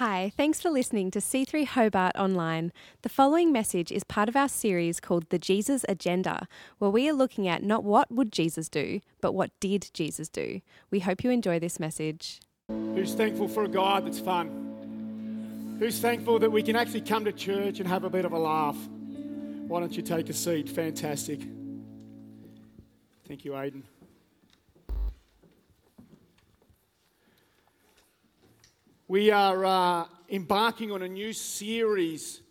Hi, thanks for listening to C3 Hobart Online. The following message is part of our series called The Jesus Agenda, where we are looking at not what would Jesus do, but what did Jesus do. We hope you enjoy this message. Who's thankful for a God that's fun? Who's thankful that we can actually come to church and have a bit of a laugh? Why don't you take a seat? Fantastic. Thank you, Aidan. We are uh, embarking on a new series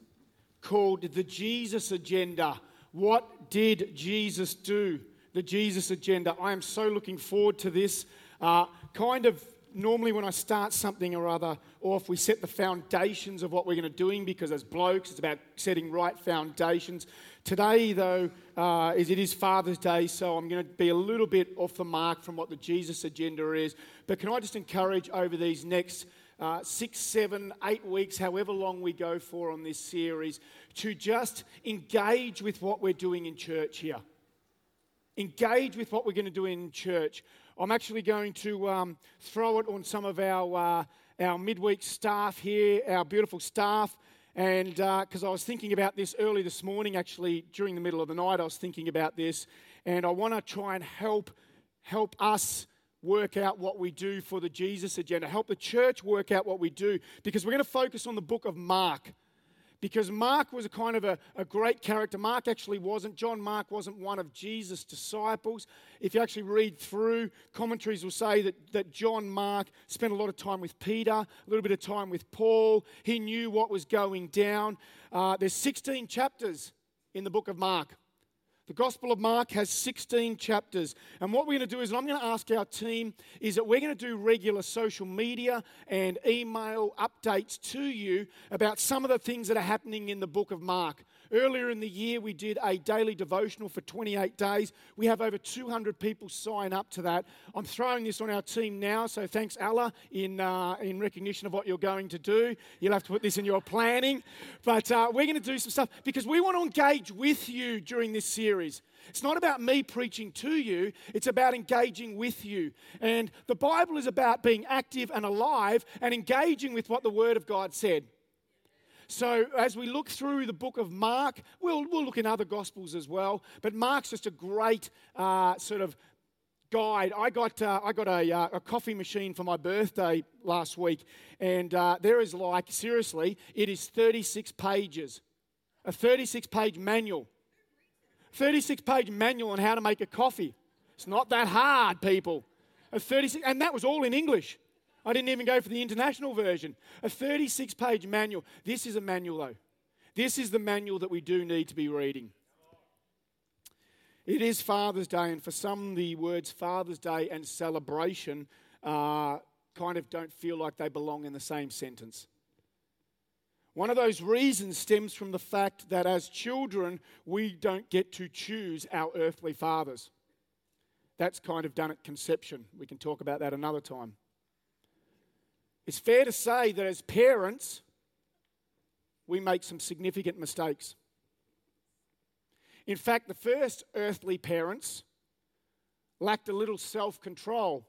called The Jesus Agenda. What did Jesus do? The Jesus Agenda. I am so looking forward to this. Uh, kind of normally when I start something or other, or if we set the foundations of what we're going to doing, because as blokes, it's about setting right foundations. Today, though, uh, is it is Father's Day, so I'm going to be a little bit off the mark from what the Jesus agenda is. But can I just encourage over these next uh, six, seven, eight weeks, however long we go for on this series, to just engage with what we're doing in church here. Engage with what we're going to do in church. I'm actually going to um, throw it on some of our, uh, our midweek staff here, our beautiful staff. And because uh, I was thinking about this early this morning, actually, during the middle of the night, I was thinking about this. And I want to try and help, help us work out what we do for the Jesus agenda, help the church work out what we do, because we're going to focus on the book of Mark. Because Mark was a kind of a, a great character. Mark actually wasn't, John Mark wasn't one of Jesus' disciples. If you actually read through, commentaries will say that, that John Mark spent a lot of time with Peter, a little bit of time with Paul. He knew what was going down. Uh, there's 16 chapters in the book of Mark. The Gospel of Mark has 16 chapters. And what we're going to do is, I'm going to ask our team, is that we're going to do regular social media and email updates to you about some of the things that are happening in the book of Mark. Earlier in the year, we did a daily devotional for 28 days. We have over 200 people sign up to that. I'm throwing this on our team now, so thanks, Allah, in, uh, in recognition of what you're going to do. You'll have to put this in your planning. But uh, we're going to do some stuff because we want to engage with you during this series. It's not about me preaching to you, it's about engaging with you. And the Bible is about being active and alive and engaging with what the Word of God said. So, as we look through the book of Mark, we'll, we'll look in other gospels as well, but Mark's just a great uh, sort of guide. I got, uh, I got a, uh, a, coffee machine for my birthday last week, and uh, there is like, seriously, it is 36 pages. A 36 page manual. 36 page manual on how to make a coffee. It's not that hard, people. A 36, and that was all in English. I didn't even go for the international version. A 36 page manual. This is a manual, though. This is the manual that we do need to be reading. It is Father's Day, and for some, the words Father's Day and celebration uh, kind of don't feel like they belong in the same sentence. One of those reasons stems from the fact that as children, we don't get to choose our earthly fathers. That's kind of done at conception. We can talk about that another time. It's fair to say that as parents, we make some significant mistakes. In fact, the first earthly parents lacked a little self control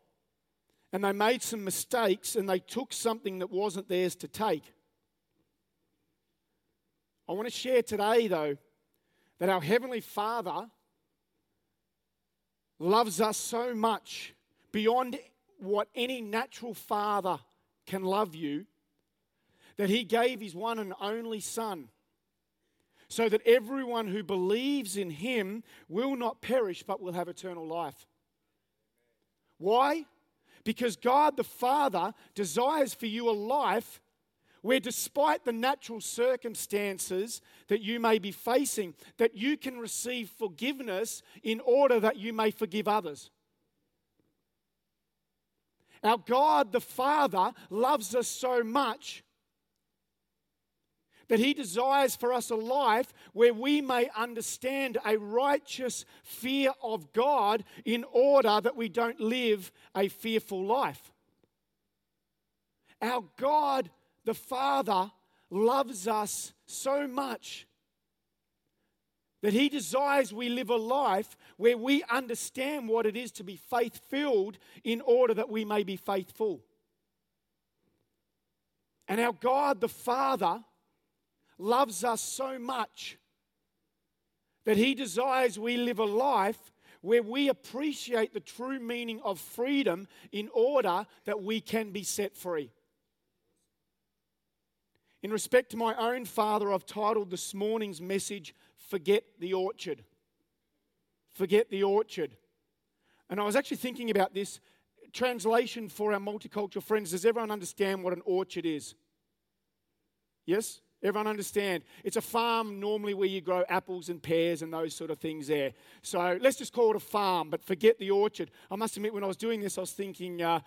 and they made some mistakes and they took something that wasn't theirs to take. I want to share today, though, that our Heavenly Father loves us so much beyond what any natural father can love you that he gave his one and only Son, so that everyone who believes in him will not perish but will have eternal life. Why? Because God the Father desires for you a life where, despite the natural circumstances that you may be facing, that you can receive forgiveness in order that you may forgive others. Our God the Father loves us so much that He desires for us a life where we may understand a righteous fear of God in order that we don't live a fearful life. Our God the Father loves us so much that He desires we live a life where we understand what it is to be faith filled in order that we may be faithful. And our God the Father loves us so much that He desires we live a life where we appreciate the true meaning of freedom in order that we can be set free. In respect to my own father, I've titled this morning's message, Forget the Orchard. Forget the Orchard. And I was actually thinking about this translation for our multicultural friends. Does everyone understand what an orchard is? Yes? Everyone understand? It's a farm normally where you grow apples and pears and those sort of things there. So let's just call it a farm, but forget the orchard. I must admit, when I was doing this, I was thinking uh,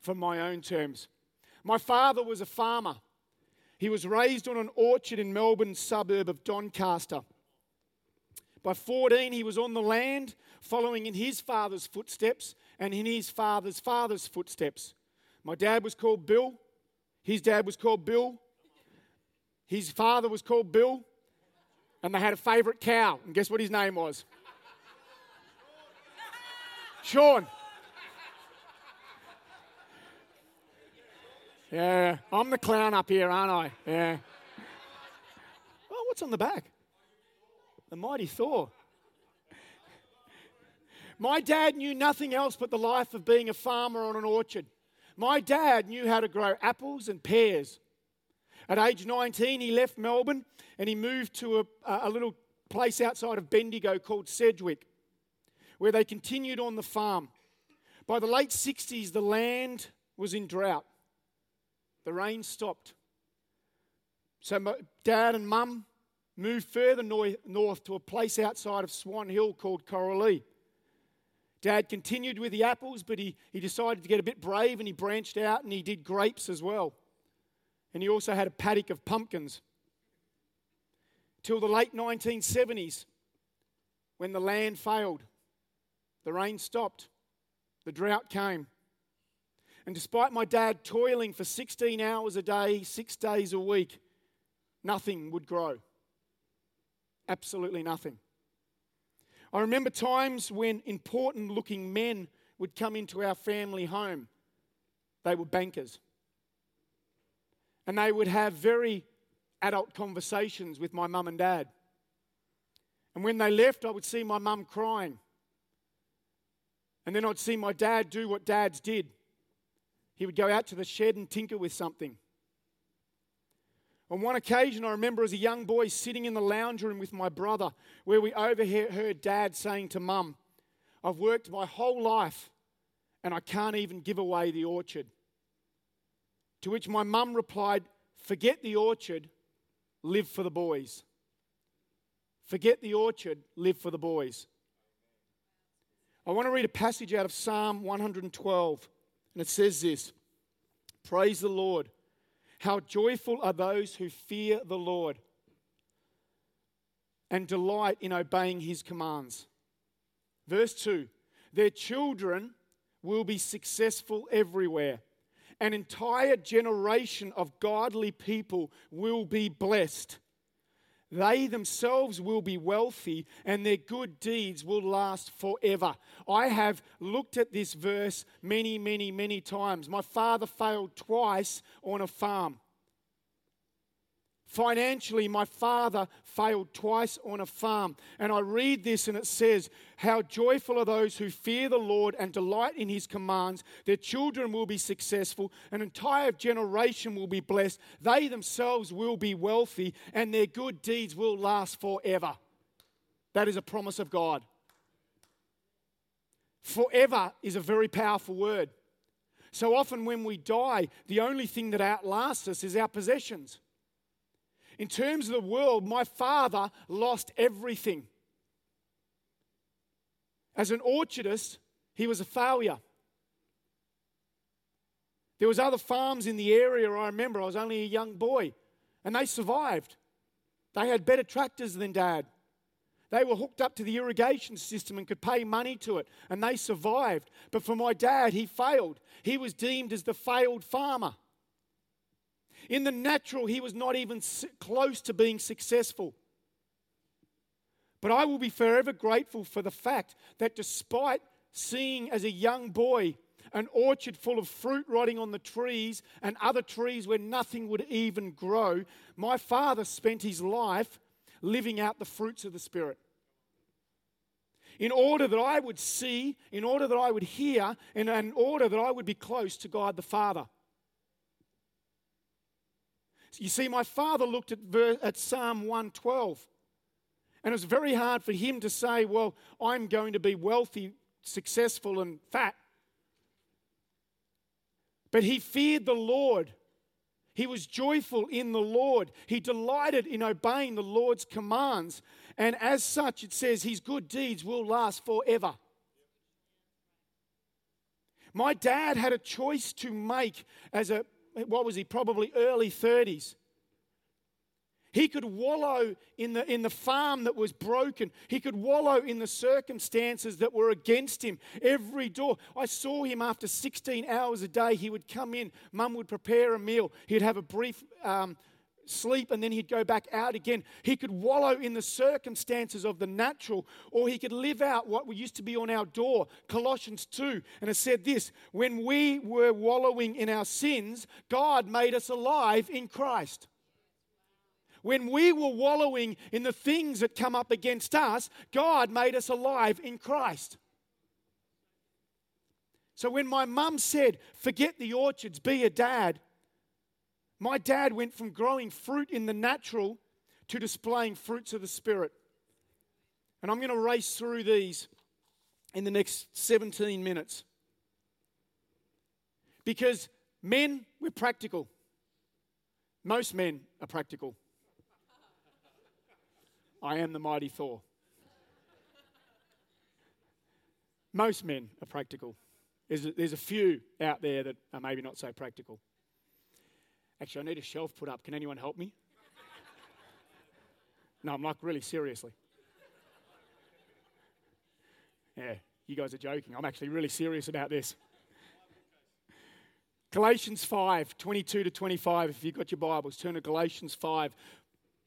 from my own terms. My father was a farmer. He was raised on an orchard in Melbourne's suburb of Doncaster. By 14, he was on the land, following in his father's footsteps and in his father's father's footsteps. My dad was called Bill. His dad was called Bill. His father was called Bill. And they had a favourite cow. And guess what his name was? Sean. Yeah, I'm the clown up here, aren't I? Yeah. Oh, what's on the back? The mighty Thor. My dad knew nothing else but the life of being a farmer on an orchard. My dad knew how to grow apples and pears. At age 19, he left Melbourne and he moved to a, a little place outside of Bendigo called Sedgwick, where they continued on the farm. By the late 60s, the land was in drought. The rain stopped. So, my dad and mum moved further north to a place outside of Swan Hill called Koraleigh. Dad continued with the apples, but he, he decided to get a bit brave and he branched out and he did grapes as well. And he also had a paddock of pumpkins. Till the late 1970s, when the land failed, the rain stopped, the drought came. And despite my dad toiling for 16 hours a day, six days a week, nothing would grow. Absolutely nothing. I remember times when important looking men would come into our family home. They were bankers. And they would have very adult conversations with my mum and dad. And when they left, I would see my mum crying. And then I'd see my dad do what dads did. He would go out to the shed and tinker with something. On one occasion, I remember as a young boy sitting in the lounge room with my brother, where we overheard dad saying to mum, I've worked my whole life and I can't even give away the orchard. To which my mum replied, Forget the orchard, live for the boys. Forget the orchard, live for the boys. I want to read a passage out of Psalm 112, and it says this Praise the Lord. How joyful are those who fear the Lord and delight in obeying his commands. Verse 2 Their children will be successful everywhere. An entire generation of godly people will be blessed. They themselves will be wealthy and their good deeds will last forever. I have looked at this verse many, many, many times. My father failed twice on a farm. Financially, my father failed twice on a farm. And I read this and it says, How joyful are those who fear the Lord and delight in his commands. Their children will be successful. An entire generation will be blessed. They themselves will be wealthy and their good deeds will last forever. That is a promise of God. Forever is a very powerful word. So often when we die, the only thing that outlasts us is our possessions. In terms of the world, my father lost everything. As an orchardist, he was a failure. There was other farms in the area I remember. I was only a young boy, and they survived. They had better tractors than dad. They were hooked up to the irrigation system and could pay money to it, and they survived. But for my dad, he failed. He was deemed as the failed farmer. In the natural, he was not even close to being successful. But I will be forever grateful for the fact that despite seeing as a young boy an orchard full of fruit rotting on the trees and other trees where nothing would even grow. My father spent his life living out the fruits of the Spirit. In order that I would see, in order that I would hear, and in order that I would be close to God the Father. You see, my father looked at, at Psalm 112, and it was very hard for him to say, Well, I'm going to be wealthy, successful, and fat. But he feared the Lord. He was joyful in the Lord. He delighted in obeying the Lord's commands. And as such, it says his good deeds will last forever. My dad had a choice to make as a, what was he, probably early 30s. He could wallow in the, in the farm that was broken. He could wallow in the circumstances that were against him. Every door. I saw him after 16 hours a day. He would come in. Mum would prepare a meal. He'd have a brief um, sleep and then he'd go back out again. He could wallow in the circumstances of the natural, or he could live out what we used to be on our door, Colossians 2. And it said this When we were wallowing in our sins, God made us alive in Christ. When we were wallowing in the things that come up against us, God made us alive in Christ. So when my mum said, forget the orchards, be a dad, my dad went from growing fruit in the natural to displaying fruits of the Spirit. And I'm going to race through these in the next 17 minutes. Because men, we're practical. Most men are practical. I am the mighty Thor. Most men are practical. There's a, there's a few out there that are maybe not so practical. Actually, I need a shelf put up. Can anyone help me? No, I'm like really seriously. Yeah, you guys are joking. I'm actually really serious about this. Galatians 5, 22 to 25. If you've got your Bibles, turn to Galatians 5.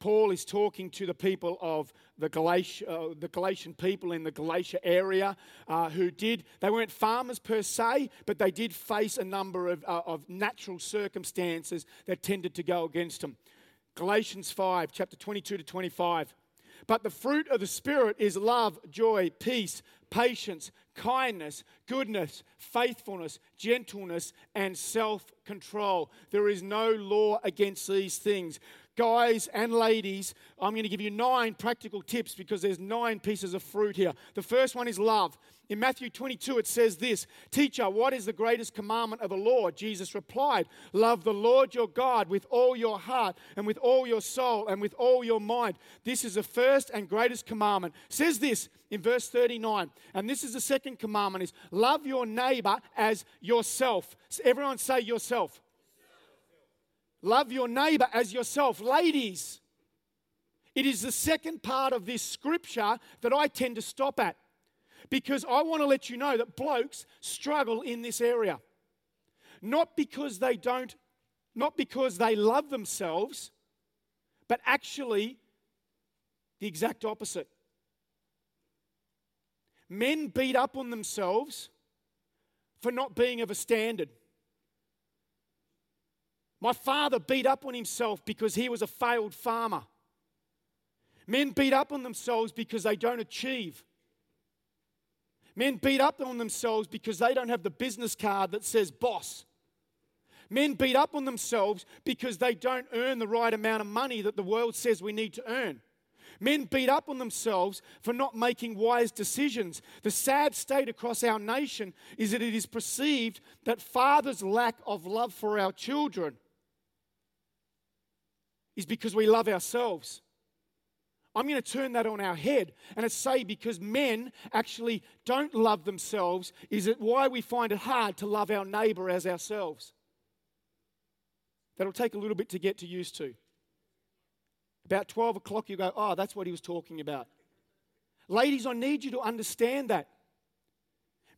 Paul is talking to the people of the, Galatia, uh, the Galatian people in the Galatia area uh, who did, they weren't farmers per se, but they did face a number of, uh, of natural circumstances that tended to go against them. Galatians 5, chapter 22 to 25. But the fruit of the Spirit is love, joy, peace, patience, kindness, goodness, faithfulness, gentleness, and self control. There is no law against these things guys and ladies, I'm going to give you nine practical tips because there's nine pieces of fruit here. The first one is love. In Matthew 22, it says this Teacher, what is the greatest commandment of the law? Jesus replied, Love the Lord your God with all your heart and with all your soul and with all your mind. This is the first and greatest commandment. It says this in verse 39. And this is the second commandment is love your neighbor as yourself. Everyone say yourself. Love your neighbor as yourself. Ladies, it is the second part of this scripture that I tend to stop at because I want to let you know that blokes struggle in this area. Not because they don't, not because they love themselves, but actually the exact opposite. Men beat up on themselves for not being of a standard. My father beat up on himself because he was a failed farmer. Men beat up on themselves because they don't achieve. Men beat up on themselves because they don't have the business card that says boss. Men beat up on themselves because they don't earn the right amount of money that the world says we need to earn. Men beat up on themselves for not making wise decisions. The sad state across our nation is that it is perceived that fathers' lack of love for our children is because we love ourselves. I'm going to turn that on our head and say because men actually don't love themselves, is it why we find it hard to love our neighbor as ourselves? That'll take a little bit to get to used to. About 12 o'clock, you go, oh, that's what he was talking about. Ladies, I need you to understand that.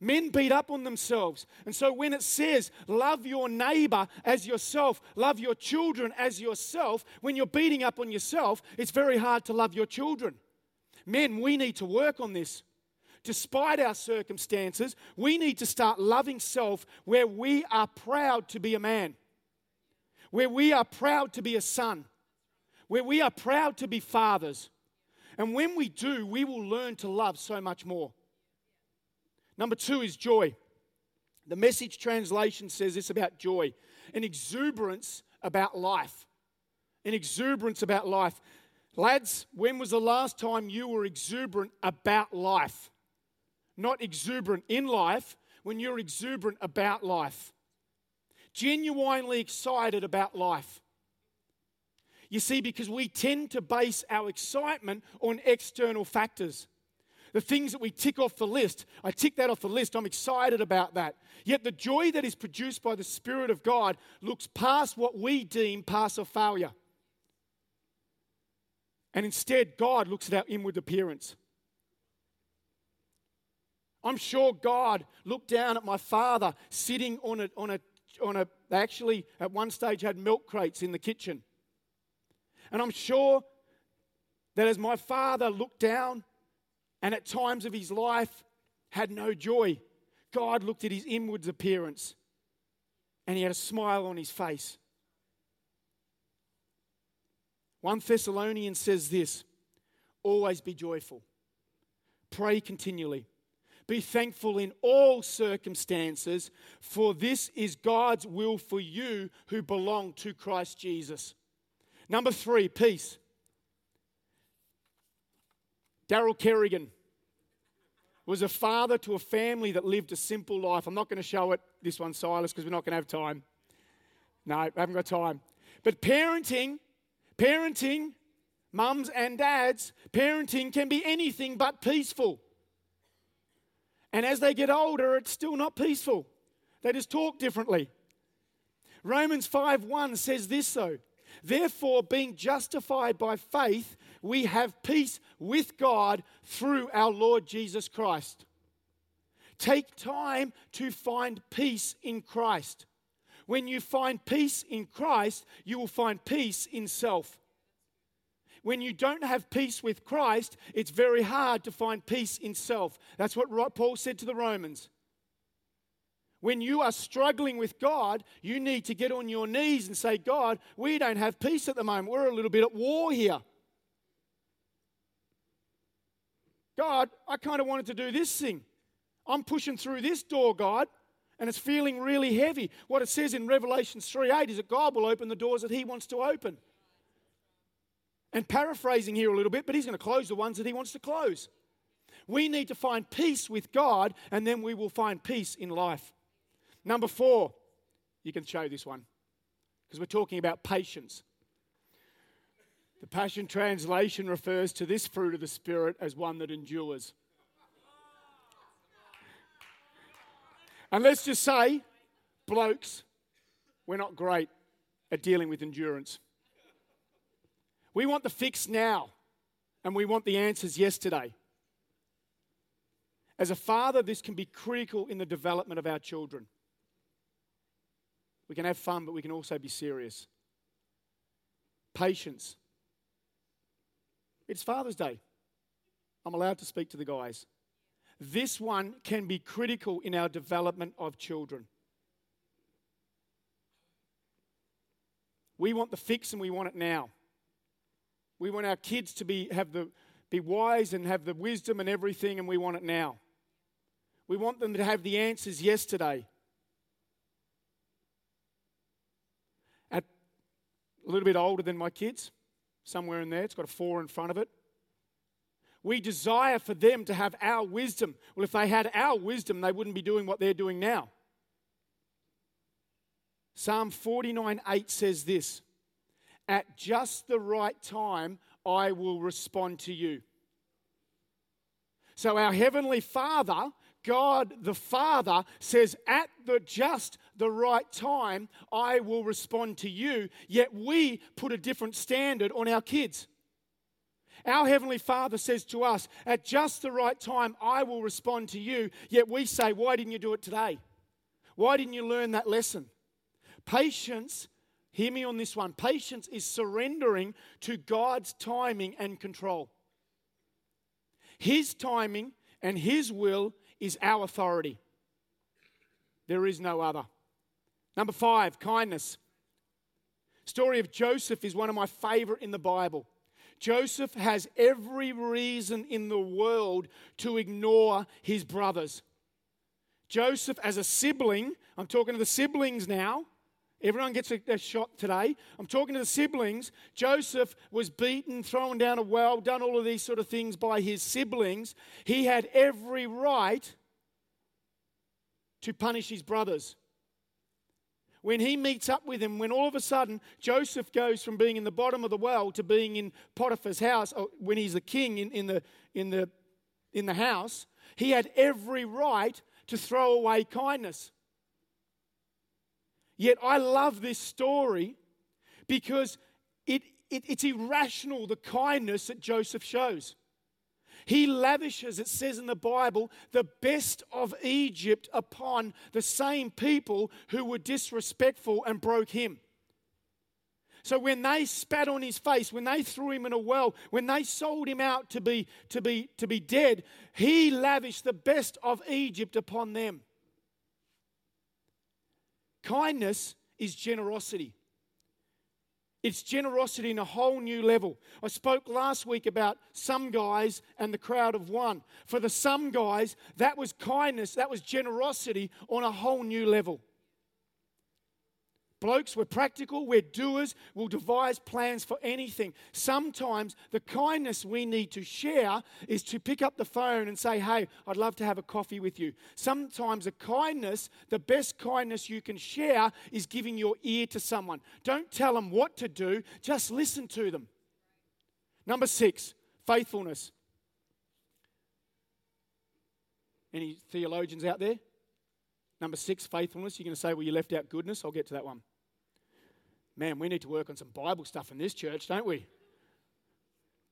Men beat up on themselves. And so when it says, love your neighbor as yourself, love your children as yourself, when you're beating up on yourself, it's very hard to love your children. Men, we need to work on this. despite our circumstances, we need to start loving self where we are proud to be a man, where we are proud to be a son, where we are proud to be fathers. And when we do, we will learn to love so much more. Number two is joy. The message translation says this about joy an exuberance about life. An exuberance about life. Lads, when was the last time you were exuberant about life? Not exuberant in life, when you're exuberant about life. Genuinely excited about life. You see, because we tend to base our excitement on external factors. The things that we tick off the list, I tick that off the list, I'm excited about that. Yet the joy that is produced by the Spirit of God looks past what we deem pass or failure. And instead, God looks at our inward appearance. I'm sure God looked down at my father sitting on a, on a, on a, they actually at one stage had milk crates in the kitchen. And I'm sure that as my father looked down and at times of his life had no joy, God looked at his inwards appearance and he had a smile on his face. 1 Thessalonians says this always be joyful, pray continually. Be thankful in all circumstances, for this is God's will for you who belong to Christ Jesus. Number three, peace. Darryl Kerrigan was a father to a family that lived a simple life. I'm not going to show it, this one, Silas, because we're not going to have time. No, I haven't got time. But parenting, parenting, mums and dads, parenting can be anything but peaceful. And as they get older, it's still not peaceful. They just talk differently. Romans 5 1 says this though. Therefore, being justified by faith, we have peace with God through our Lord Jesus Christ. Take time to find peace in Christ. When you find peace in Christ, you will find peace in self. When you don't have peace with Christ, it's very hard to find peace in self. That's what Paul said to the Romans. When you are struggling with God, you need to get on your knees and say, God, we don't have peace at the moment. We're a little bit at war here. God, I kind of wanted to do this thing. I'm pushing through this door, God, and it's feeling really heavy. What it says in Revelation 3 8 is that God will open the doors that He wants to open. And paraphrasing here a little bit, but He's going to close the ones that He wants to close. We need to find peace with God, and then we will find peace in life. Number four, you can show this one because we're talking about patience. The Passion Translation refers to this fruit of the Spirit as one that endures. And let's just say, blokes, we're not great at dealing with endurance. We want the fix now, and we want the answers yesterday. As a father, this can be critical in the development of our children. We can have fun, but we can also be serious. Patience. It's Father's Day. I'm allowed to speak to the guys. This one can be critical in our development of children. We want the fix and we want it now. We want our kids to be, have the, be wise and have the wisdom and everything, and we want it now. We want them to have the answers yesterday. A little bit older than my kids, somewhere in there. It's got a four in front of it. We desire for them to have our wisdom. Well, if they had our wisdom, they wouldn't be doing what they're doing now. Psalm 49 8 says this At just the right time, I will respond to you. So, our Heavenly Father God the Father says, at the just the right time, I will respond to you. Yet we put a different standard on our kids. Our Heavenly Father says to us, at just the right time, I will respond to you. Yet we say, why didn't you do it today? Why didn't you learn that lesson? Patience, hear me on this one patience is surrendering to God's timing and control. His timing and His will is our authority. There is no other. Number five, kindness. Story of Joseph is one of my favorite in the Bible. Joseph has every reason in the world to ignore his brothers. Joseph, as a sibling, I'm talking to the siblings now. Everyone gets a, a, shot today. I'm talking to the siblings. Joseph was beaten, thrown down a well, done all of these sort of things by his siblings. He had every right to punish his brothers. When he meets up with him, when all of a sudden Joseph goes from being in the bottom of the well to being in Potiphar's house, uh, when he's the king in, in, the, in, the, in the house, he had every right to throw away kindness. Yet I love this story because it, it, it's irrational the kindness that Joseph shows. He lavishes, it says in the Bible, the best of Egypt upon the same people who were disrespectful and broke him. So when they spat on his face, when they threw him in a well, when they sold him out to be, to be, to be dead, he lavished the best of Egypt upon them. Kindness is generosity. It's generosity in a whole new level. I spoke last week about some guys and the crowd of one. For the some guys, that was kindness, that was generosity on a whole new level. Blokes, we're practical, we're doers, we'll devise plans for anything. Sometimes the kindness we need to share is to pick up the phone and say, Hey, I'd love to have a coffee with you. Sometimes the kindness, the best kindness you can share is giving your ear to someone. Don't tell them what to do, just listen to them. Number six, faithfulness. Any theologians out there? Number six, faithfulness. You're going to say, well, you left out goodness. I'll get to that one man, we need to work on some Bible stuff in this church, don't we?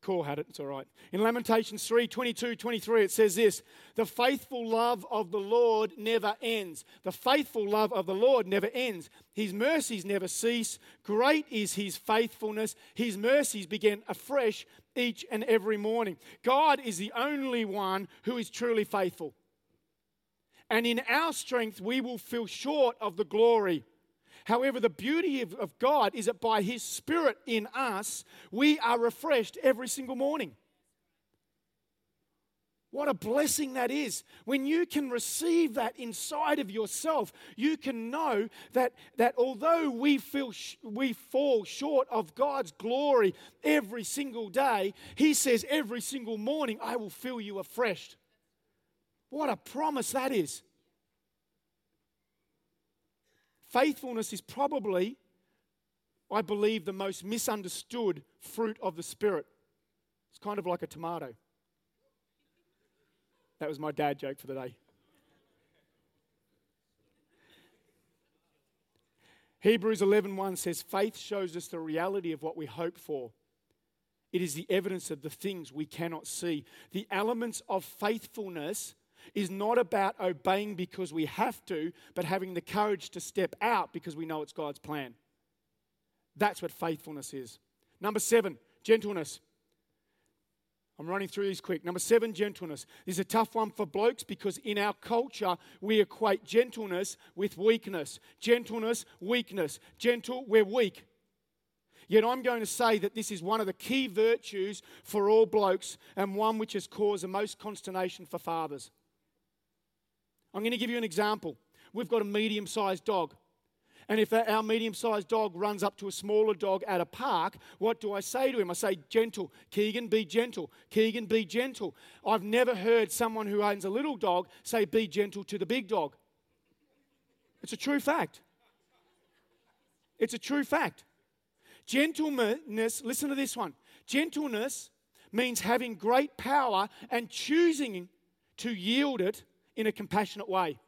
Core had it, it's all right. In Lamentations 3 22, 23, it says this The faithful love of the Lord never ends. The faithful love of the Lord never ends. His mercies never cease. Great is his faithfulness. His mercies begin afresh each and every morning. God is the only one who is truly faithful. And in our strength, we will feel short of the glory However, the beauty of, of God is that by His Spirit in us, we are refreshed every single morning. What a blessing that is. When you can receive that inside of yourself, you can know that, that although we, feel sh- we fall short of God's glory every single day, He says every single morning, I will fill you afresh. What a promise that is. Faithfulness is probably, I believe, the most misunderstood fruit of the Spirit. It's kind of like a tomato. That was my dad joke for the day. Hebrews 11:1 says faith shows us the reality of what we hope for. It is the evidence of the things we cannot see. The elements of faithfulness is not about obeying because we have to, but having the courage to step out because we know it's God's plan. That's what faithfulness is. Number seven, gentleness. I'm running through these quick. Number seven, gentleness. This is a tough one for blokes because in our culture, we equate gentleness with weakness. Gentleness, weakness. Gentle, we're weak. Yet I'm going to say that this is one of the key virtues for all blokes and one which has caused the most consternation for fathers. I'm going to give you an example. We've got a medium sized dog. And if our medium sized dog runs up to a smaller dog at a park, what do I say to him? I say, gentle. Keegan, be gentle. Keegan, be gentle. I've never heard someone who owns a little dog say, be gentle to the big dog. It's a true fact. It's a true fact. Gentleness, listen to this one. Gentleness means having great power and choosing to yield it in a compassionate way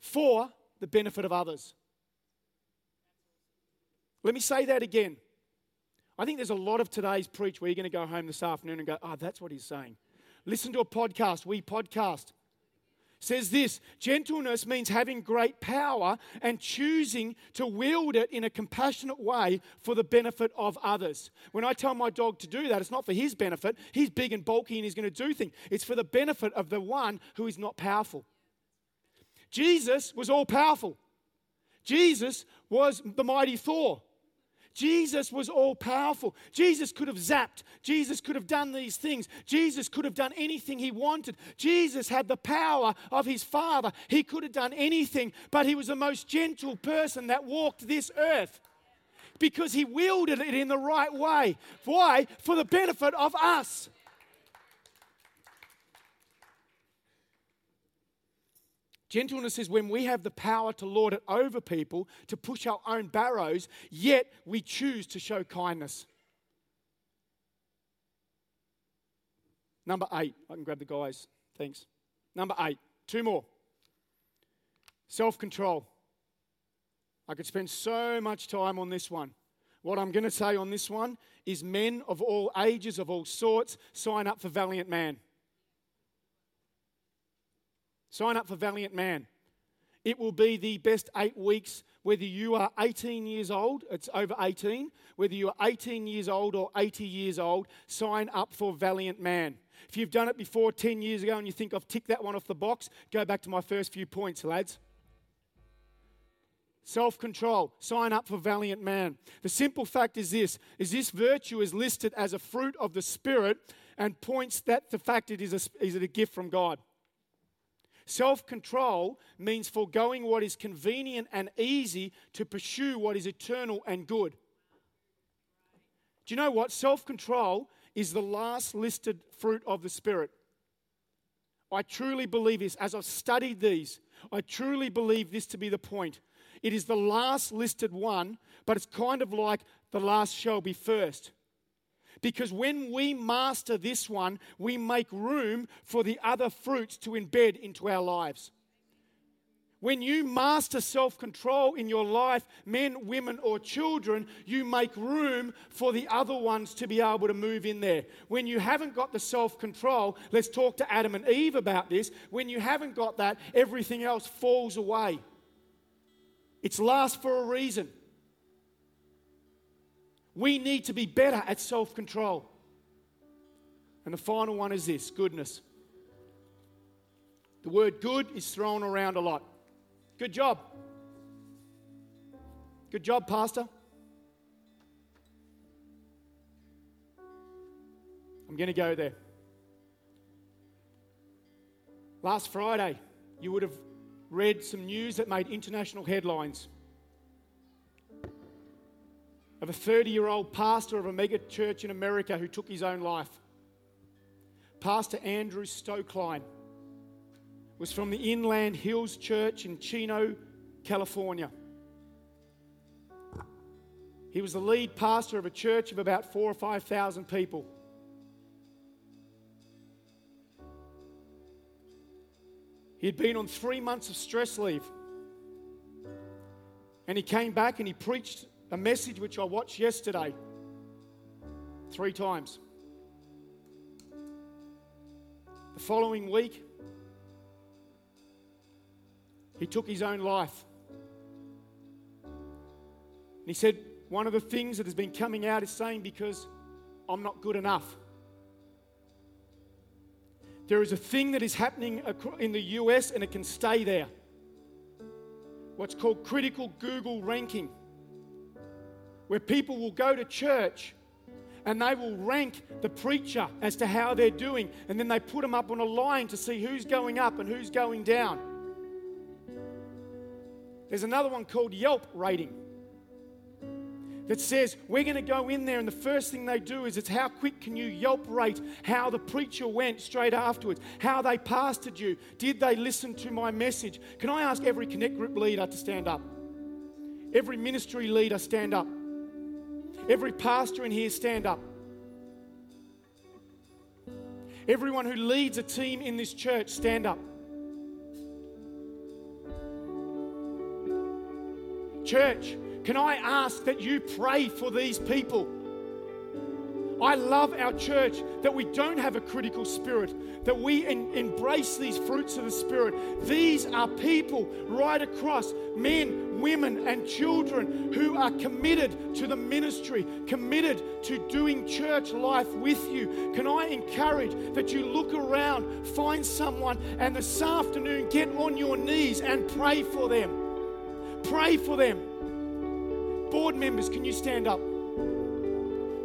for the benefit of others. Let me say that again. I think there's a lot of today's preach where you're going to go home this afternoon and go, oh, that's what he's saying. Listen to a podcast. We podcast. Says this gentleness means having great power and choosing to wield it in a compassionate way for the benefit of others. When I tell my dog to do that, it's not for his benefit. He's big and bulky and he's going to do things. It's for the benefit of the one who is not powerful. Jesus was all powerful. Jesus was the mighty Thor. Jesus was all powerful. Jesus could have zapped. Jesus could have done these things. Jesus could have done anything he wanted. Jesus had the power of his Father. He could have done anything, but he was the most gentle person that walked this earth because he wielded it in the right way. Why? For the benefit of us. Gentleness is when we have the power to lord it over people, to push our own barrows, yet we choose to show kindness. Number eight. I can grab the guys. Thanks. Number eight. Two more. Self control. I could spend so much time on this one. What I'm going to say on this one is men of all ages, of all sorts, sign up for Valiant Man. Sign up for Valiant Man. It will be the best eight weeks, whether you are 18 years old, it's over 18, whether you are 18 years old or 80 years old, sign up for Valiant Man. If you've done it before 10 years ago and you think I've ticked that one off the box, go back to my first few points, lads. Self control, sign up for Valiant Man. The simple fact is this is this virtue is listed as a fruit of the Spirit and points that the fact it is a, is it a gift from God. Self control means foregoing what is convenient and easy to pursue what is eternal and good. Do you know what? Self control is the last listed fruit of the Spirit. I truly believe this. As I've studied these, I truly believe this to be the point. It is the last listed one, but it's kind of like the last shall be first. Because when we master this one, we make room for the other fruits to embed into our lives. When you master self control in your life, men, women, or children, you make room for the other ones to be able to move in there. When you haven't got the self control, let's talk to Adam and Eve about this. When you haven't got that, everything else falls away. It's last for a reason. We need to be better at self control. And the final one is this goodness. The word good is thrown around a lot. Good job. Good job, Pastor. I'm going to go there. Last Friday, you would have read some news that made international headlines of a 30 year old pastor of a mega church in America who took his own life. Pastor Andrew Stoecklein was from the Inland Hills Church in Chino, California. He was the lead pastor of a church of about four or 5,000 people. He had been on three months of stress leave. And he came back and he preached a message which I watched yesterday three times. The following week, he took his own life. And he said, One of the things that has been coming out is saying, Because I'm not good enough. There is a thing that is happening in the US and it can stay there. What's called critical Google ranking where people will go to church and they will rank the preacher as to how they're doing, and then they put them up on a line to see who's going up and who's going down. There's another one called Yelp rating that says we're going to go in there, and the first thing they do is it's how quick can you Yelp rate how the preacher went straight afterwards, how they pastored you, did they listen to my message? Can I ask every Connect Group leader to stand up? Every ministry leader, stand up. Every pastor in here, stand up. Everyone who leads a team in this church, stand up. Church, can I ask that you pray for these people? I love our church that we don't have a critical spirit, that we embrace these fruits of the Spirit. These are people right across men, women, and children who are committed to the ministry, committed to doing church life with you. Can I encourage that you look around, find someone, and this afternoon get on your knees and pray for them? Pray for them. Board members, can you stand up?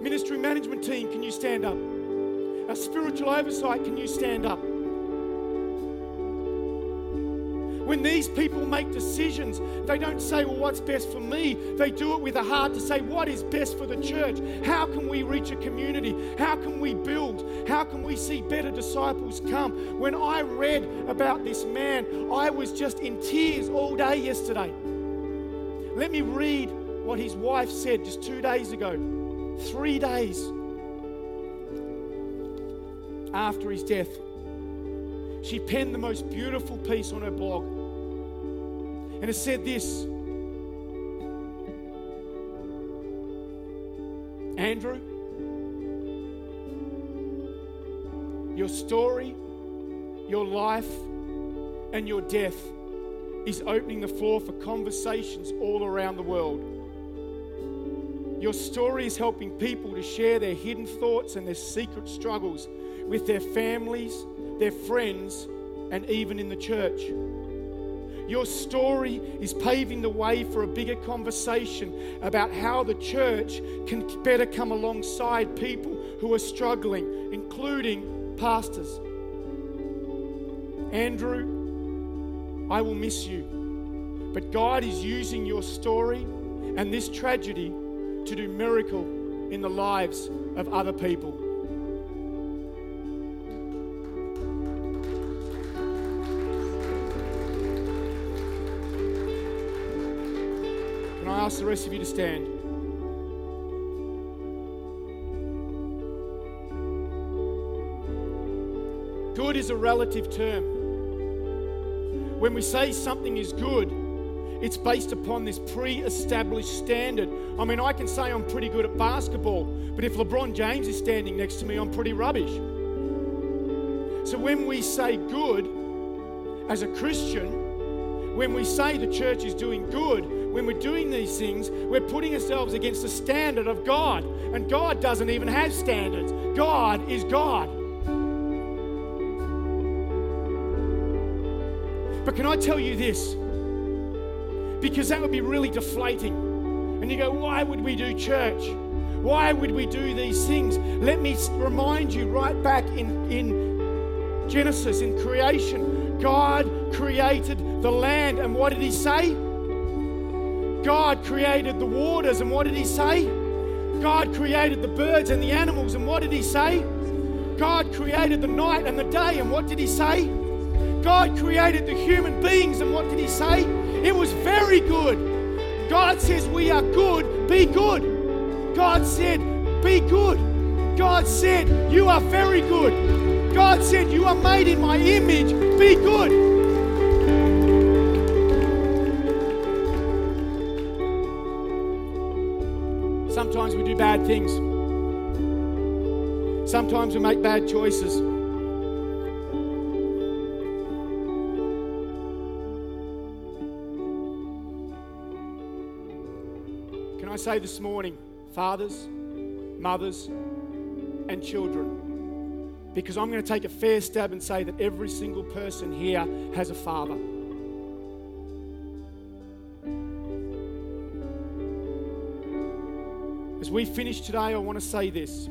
Ministry management team, can you stand up? Our spiritual oversight, can you stand up? When these people make decisions, they don't say, Well, what's best for me? They do it with a heart to say, What is best for the church? How can we reach a community? How can we build? How can we see better disciples come? When I read about this man, I was just in tears all day yesterday. Let me read what his wife said just two days ago. Three days after his death, she penned the most beautiful piece on her blog. And it said this Andrew, your story, your life, and your death is opening the floor for conversations all around the world. Your story is helping people to share their hidden thoughts and their secret struggles with their families, their friends, and even in the church. Your story is paving the way for a bigger conversation about how the church can better come alongside people who are struggling, including pastors. Andrew, I will miss you, but God is using your story and this tragedy to do miracle in the lives of other people. Can I ask the rest of you to stand? Good is a relative term. When we say something is good, it's based upon this pre established standard. I mean, I can say I'm pretty good at basketball, but if LeBron James is standing next to me, I'm pretty rubbish. So when we say good as a Christian, when we say the church is doing good, when we're doing these things, we're putting ourselves against the standard of God. And God doesn't even have standards, God is God. But can I tell you this? Because that would be really deflating. And you go, why would we do church? Why would we do these things? Let me remind you right back in, in Genesis, in creation, God created the land. And what did He say? God created the waters. And what did He say? God created the birds and the animals. And what did He say? God created the night and the day. And what did He say? God created the human beings. And what did He say? It was very good. God says we are good, be good. God said, be good. God said, you are very good. God said, you are made in my image, be good. Sometimes we do bad things. Sometimes we make bad choices. Say this morning, fathers, mothers, and children, because I'm going to take a fair stab and say that every single person here has a father. As we finish today, I want to say this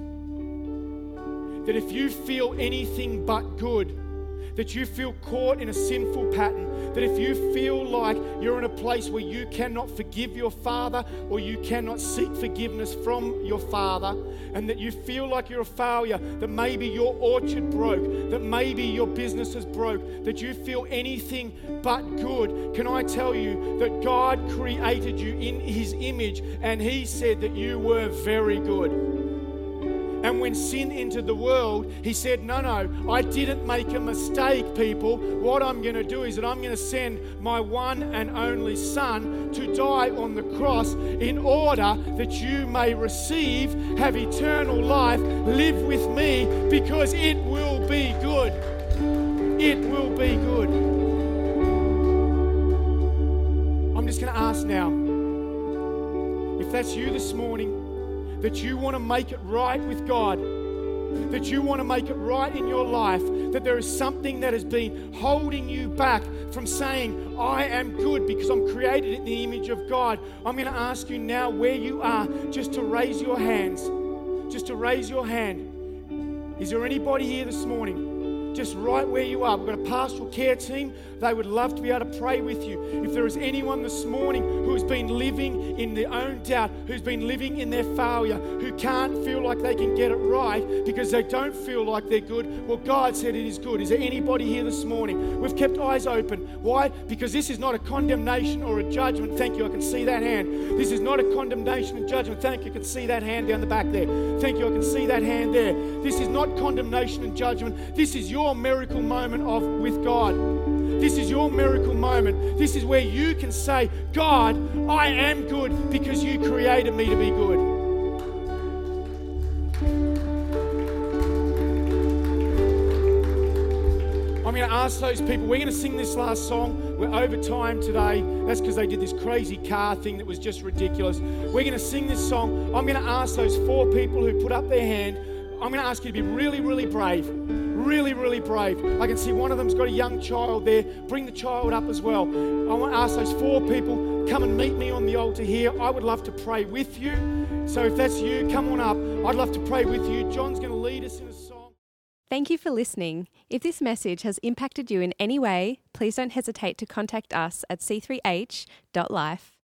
that if you feel anything but good, that you feel caught in a sinful pattern, that if you feel like you're in a place where you cannot forgive your father or you cannot seek forgiveness from your father, and that you feel like you're a failure, that maybe your orchard broke, that maybe your business is broke, that you feel anything but good, can I tell you that God created you in His image and He said that you were very good. And when sin entered the world, he said, No, no, I didn't make a mistake, people. What I'm going to do is that I'm going to send my one and only Son to die on the cross in order that you may receive, have eternal life, live with me, because it will be good. It will be good. I'm just going to ask now if that's you this morning that you want to make it right with God, that you want to make it right in your life, that there is something that has been holding you back from saying, I am good because I'm created in the image of God. I'm going to ask you now where you are just to raise your hands. Just to raise your hand. Is there anybody here this morning? Just right where you are. We've got a pastoral care team. They would love to be able to pray with you. If there is anyone this morning who has been living in their own doubt, who's been living in their failure, who can't feel like they can get it right because they don't feel like they're good, well, God said it is good. Is there anybody here this morning? We've kept eyes open. Why? Because this is not a condemnation or a judgment. Thank you. I can see that hand. This is not a condemnation and judgment. Thank you. I can see that hand down the back there. Thank you. I can see that hand there. This is not condemnation and judgment. This is your your miracle moment of with God. This is your miracle moment. This is where you can say, God, I am good because you created me to be good. I'm going to ask those people, we're going to sing this last song. We're over time today. That's because they did this crazy car thing that was just ridiculous. We're going to sing this song. I'm going to ask those four people who put up their hand, I'm going to ask you to be really, really brave really, really brave. I can see one of them's got a young child there. Bring the child up as well. I want to ask those four people, come and meet me on the altar here. I would love to pray with you. So if that's you, come on up. I'd love to pray with you. John's going to lead us in a song. Thank you for listening. If this message has impacted you in any way, please don't hesitate to contact us at c3h.life.